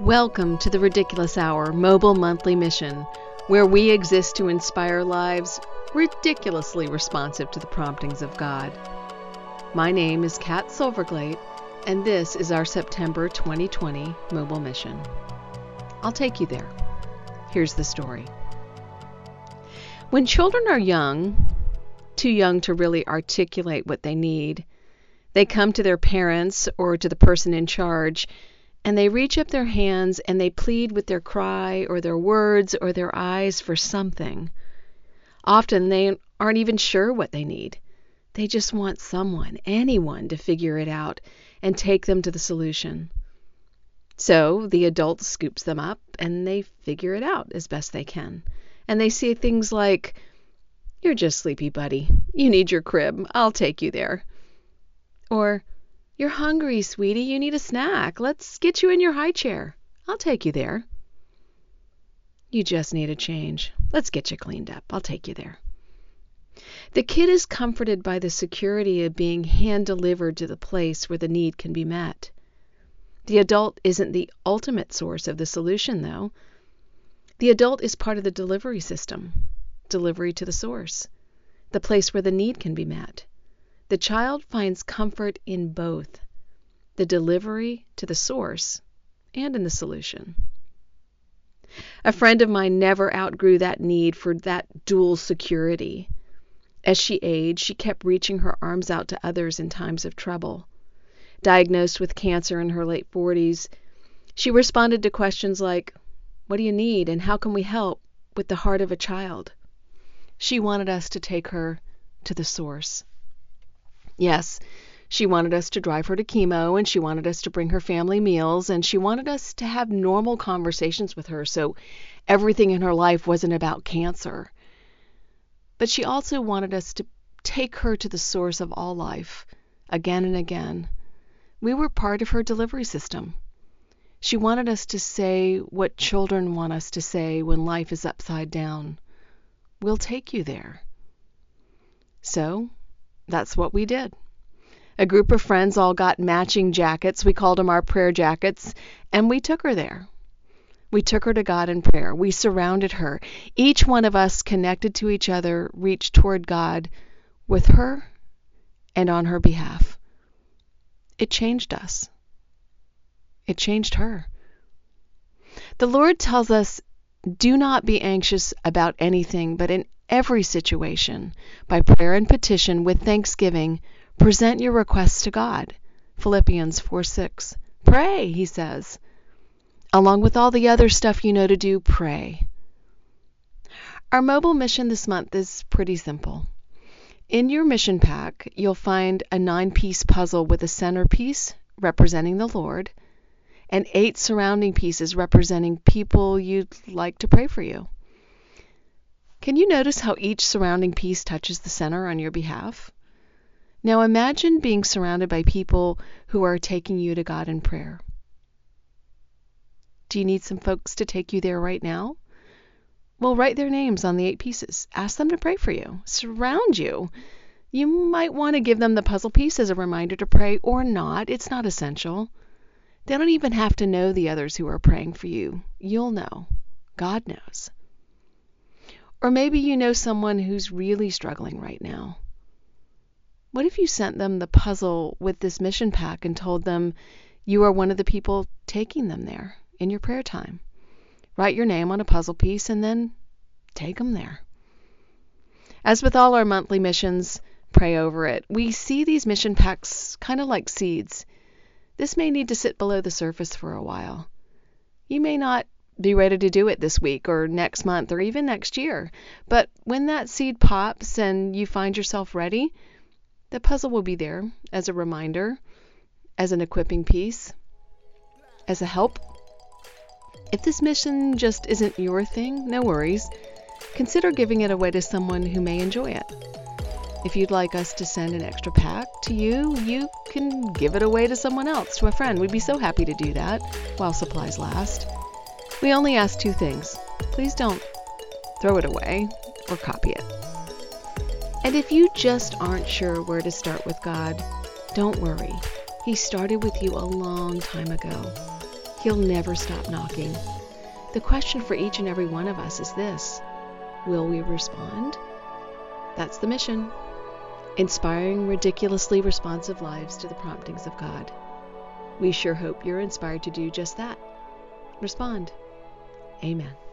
Welcome to the Ridiculous Hour Mobile Monthly Mission, where we exist to inspire lives ridiculously responsive to the promptings of God. My name is Kat Silverglate, and this is our September 2020 mobile mission. I'll take you there. Here's the story. When children are young, too young to really articulate what they need, they come to their parents or to the person in charge and they reach up their hands and they plead with their cry or their words or their eyes for something. Often they aren't even sure what they need. They just want someone, anyone, to figure it out and take them to the solution. So the adult scoops them up and they figure it out as best they can. And they say things like, You're just sleepy, buddy. You need your crib. I'll take you there. Or, you're hungry, sweetie. You need a snack. Let's get you in your high chair. I'll take you there. You just need a change. Let's get you cleaned up. I'll take you there. The kid is comforted by the security of being hand delivered to the place where the need can be met. The adult isn't the ultimate source of the solution, though. The adult is part of the delivery system, delivery to the source, the place where the need can be met. The child finds comfort in both the delivery to the source and in the solution. A friend of mine never outgrew that need for that dual security. As she aged, she kept reaching her arms out to others in times of trouble. Diagnosed with cancer in her late 40s, she responded to questions like, What do you need and how can we help? with the heart of a child. She wanted us to take her to the source. Yes, she wanted us to drive her to chemo and she wanted us to bring her family meals and she wanted us to have normal conversations with her so everything in her life wasn't about cancer. But she also wanted us to take her to the source of all life again and again. We were part of her delivery system. She wanted us to say what children want us to say when life is upside down. We'll take you there. So that's what we did. A group of friends all got matching jackets. We called them our prayer jackets, and we took her there. We took her to God in prayer. We surrounded her. Each one of us connected to each other, reached toward God with her and on her behalf. It changed us. It changed her. The Lord tells us do not be anxious about anything, but in every situation, by prayer and petition with thanksgiving, present your requests to God. Philippians 4 6. Pray, he says. Along with all the other stuff you know to do, pray. Our mobile mission this month is pretty simple. In your mission pack, you'll find a nine piece puzzle with a centerpiece representing the Lord and eight surrounding pieces representing people you'd like to pray for you. Can you notice how each surrounding piece touches the center on your behalf? Now imagine being surrounded by people who are taking you to God in prayer. Do you need some folks to take you there right now? Well, write their names on the eight pieces. Ask them to pray for you. Surround you. You might want to give them the puzzle piece as a reminder to pray or not. It's not essential. They don't even have to know the others who are praying for you. You'll know. God knows. Or maybe you know someone who's really struggling right now. What if you sent them the puzzle with this mission pack and told them you are one of the people taking them there in your prayer time? Write your name on a puzzle piece and then take them there. As with all our monthly missions, pray over it. We see these mission packs kind of like seeds. This may need to sit below the surface for a while. You may not be ready to do it this week or next month or even next year. But when that seed pops and you find yourself ready, the puzzle will be there as a reminder, as an equipping piece, as a help. If this mission just isn't your thing, no worries. Consider giving it away to someone who may enjoy it. If you'd like us to send an extra pack to you, you can give it away to someone else, to a friend. We'd be so happy to do that while supplies last. We only ask two things. Please don't throw it away or copy it. And if you just aren't sure where to start with God, don't worry. He started with you a long time ago. He'll never stop knocking. The question for each and every one of us is this Will we respond? That's the mission. Inspiring ridiculously responsive lives to the promptings of God. We sure hope you're inspired to do just that. Respond. Amen.